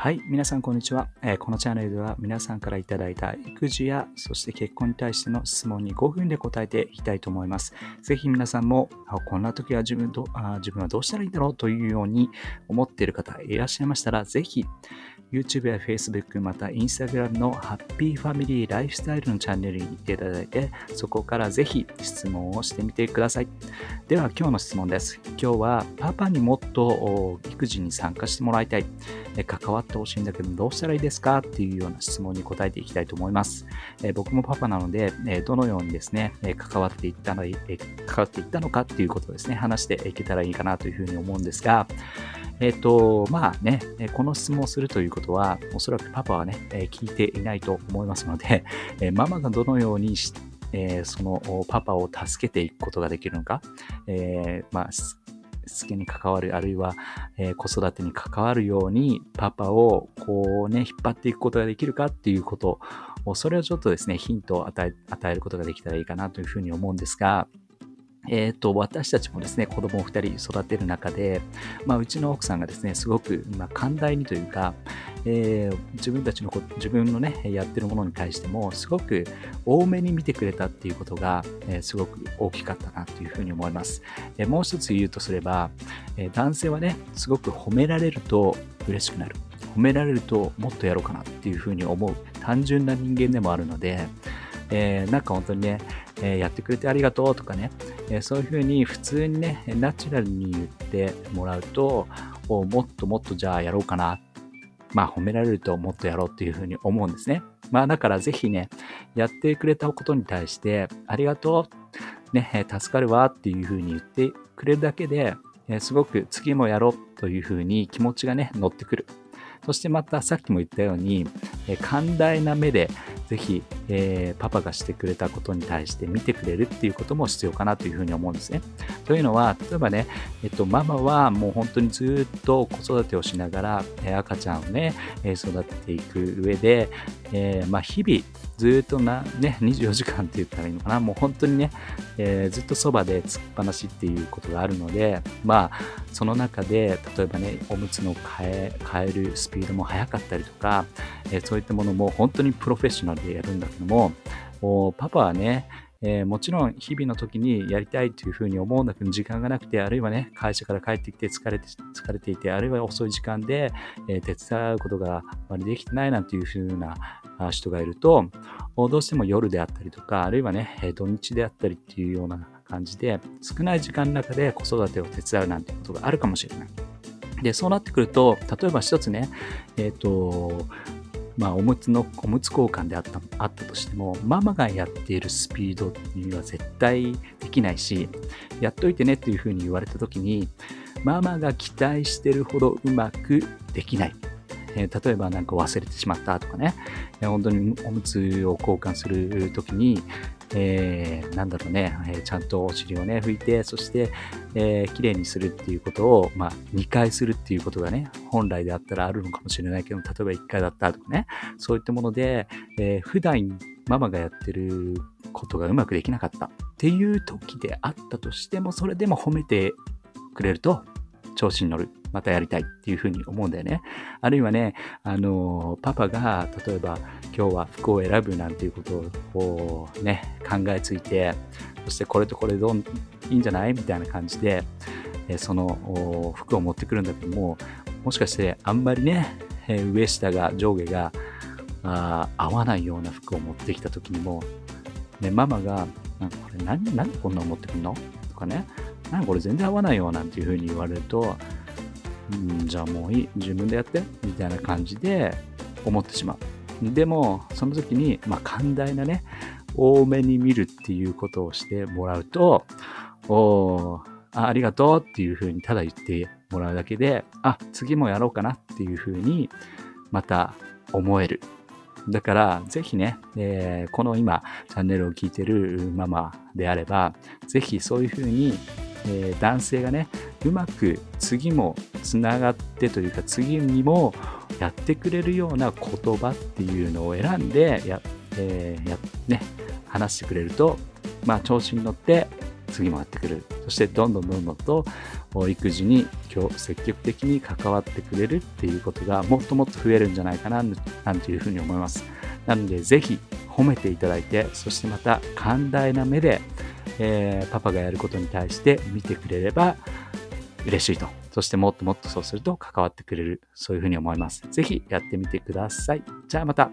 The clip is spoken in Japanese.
はい、皆さんこんにちは、え、このチャンネルでは皆さんからいただいた育児やそして結婚に対しての質問に5分で答えていきたいと思います。ぜひ皆さんもこんな時は自分とあ自分はどうしたらいいんだろうというように思っている方いらっしゃいましたら、ぜひ YouTube や Facebook また Instagram のハッピーファミリーライフスタイルのチャンネルに行っていただいてそこからぜひ質問をしてみてください。では今日の質問です。今日はパパにもっと育児に参加してもらいたい。関わってほしいんだけどどうしたらいいですかっていうような質問に答えていきたいと思います。僕もパパなのでどのようにですね関わっていったの関わっていったのかっていうことをですね話していけたらいいかなというふうに思うんですがえっ、ー、と、まあね、この質問をするということは、おそらくパパはね、聞いていないと思いますので、ママがどのようにしえー、そのパパを助けていくことができるのか、えー、まあ、しつけに関わる、あるいは、えー、子育てに関わるように、パパをこうね、引っ張っていくことができるかっていうこと、それをちょっとですね、ヒントを与え与えることができたらいいかなというふうに思うんですが、えーと、私たちもですね子供を2人育てる中で、まあ、うちの奥さんがですねすごく、まあ、寛大にというか、えー、自分たちの自分のねやってるものに対してもすごく多めに見てくれたっていうことが、えー、すごく大きかったなというふうに思います、えー、もう一つ言うとすれば、え男性はねすごく褒められると嬉しくなる。褒められるともっとやろうかなっていうふうに思う。単純な人間でもあるので、えー、なんか本当にね、えー、やってくれてありがとうとかね、え、そういうふうに普通にね、ナチュラルに言ってもらうと、もっともっとじゃあやろうかな。まあ褒められるともっとやろうっていうふうに思うんですね。まあだからぜひね、やってくれたことに対して、ありがとう、ね、助かるわっていうふうに言ってくれるだけで、すごく次もやろうというふうに気持ちがね、乗ってくる。そしてまたさっきも言ったように、寛大な目でぜひ、えー、パパがしてくれたことに対して見てくれるっていうことも必要かなというふうに思うんですね。というのは、例えばね、えっと、ママはもう本当にずっと子育てをしながら、え赤ちゃんをね、え育てていく上で、え、まあ、日々ずっとな、ね、24時間って言ったらいいのかな、もう本当にね、えー、ずっとそばでつっぱなしっていうことがあるので、まあ、その中で、例えばね、おむつの変え変えるスピードも速かったりとか、え、そういったものも本当にプロフェッショナルでやるんだけども、パパはね、えー、もちろん日々の時にやりたいというふうに思うんだけど時間がなくてあるいはね会社から帰ってきて疲れて疲れていてあるいは遅い時間で、えー、手伝うことがあまりできてないなんていうふうな人がいるとどうしても夜であったりとかあるいはね土日であったりっていうような感じで少ない時間の中で子育てを手伝うなんてことがあるかもしれない。で、そうなってくると、例えば一つね、えっ、ー、と、まあ、おむつの、おむつ交換であったあったとしても、ママがやっているスピードには絶対できないし、やっといてねっていうふうに言われたときに、ママが期待してるほどうまくできない。えー、例えばなんか忘れてしまったとかね、本当におむつを交換するときに、えー、なんだろうね、えー、ちゃんとお尻をね、拭いて、そして、えー、綺麗にするっていうことを、まあ、2回するっていうことがね、本来であったらあるのかもしれないけど、例えば1回だったとかね、そういったもので、えー、普段ママがやってることがうまくできなかったっていう時であったとしても、それでも褒めてくれると、調子に乗る。またやりたいっていうふうに思うんだよね。あるいはね、あの、パパが、例えば、今日は服を選ぶなんていうことをね、考えついて、そしてこれとこれどんいいんじゃない？みたいな感じで、その服を持ってくるんだけども、もしかしてあんまりね、上下が上下があ合わないような服を持ってきた時にも、ね、ママが、なんかこれ何何でこんなの持ってくるの？とかね、なんかこれ全然合わないよなんていうふうに言われると、ん、じゃあもういい、自分でやってみたいな感じで思ってしまう。でも、その時に、まあ、寛大なね、多めに見るっていうことをしてもらうと、おあありがとうっていうふうにただ言ってもらうだけで、あ、次もやろうかなっていうふうにまた思える。だから、ぜひね、えー、この今、チャンネルを聞いてるママであれば、ぜひそういうふうに、えー、男性がね、うまく次もつながってというか、次にもやってくれるような言葉っていうのを選んでや、えー、やね、話してくれると、まあ、調子に乗って次もやってくれる。そしてどんどんどんどんと育児に今日積極的に関わってくれるっていうことがもっともっと増えるんじゃないかななんていうふうに思います。なのでぜひ褒めていただいてそしてまた寛大な目で、えー、パパがやることに対して見てくれれば嬉しいと。そしてもっともっとそうすると関わってくれる。そういうふうに思います。ぜひやってみてください。じゃあまた。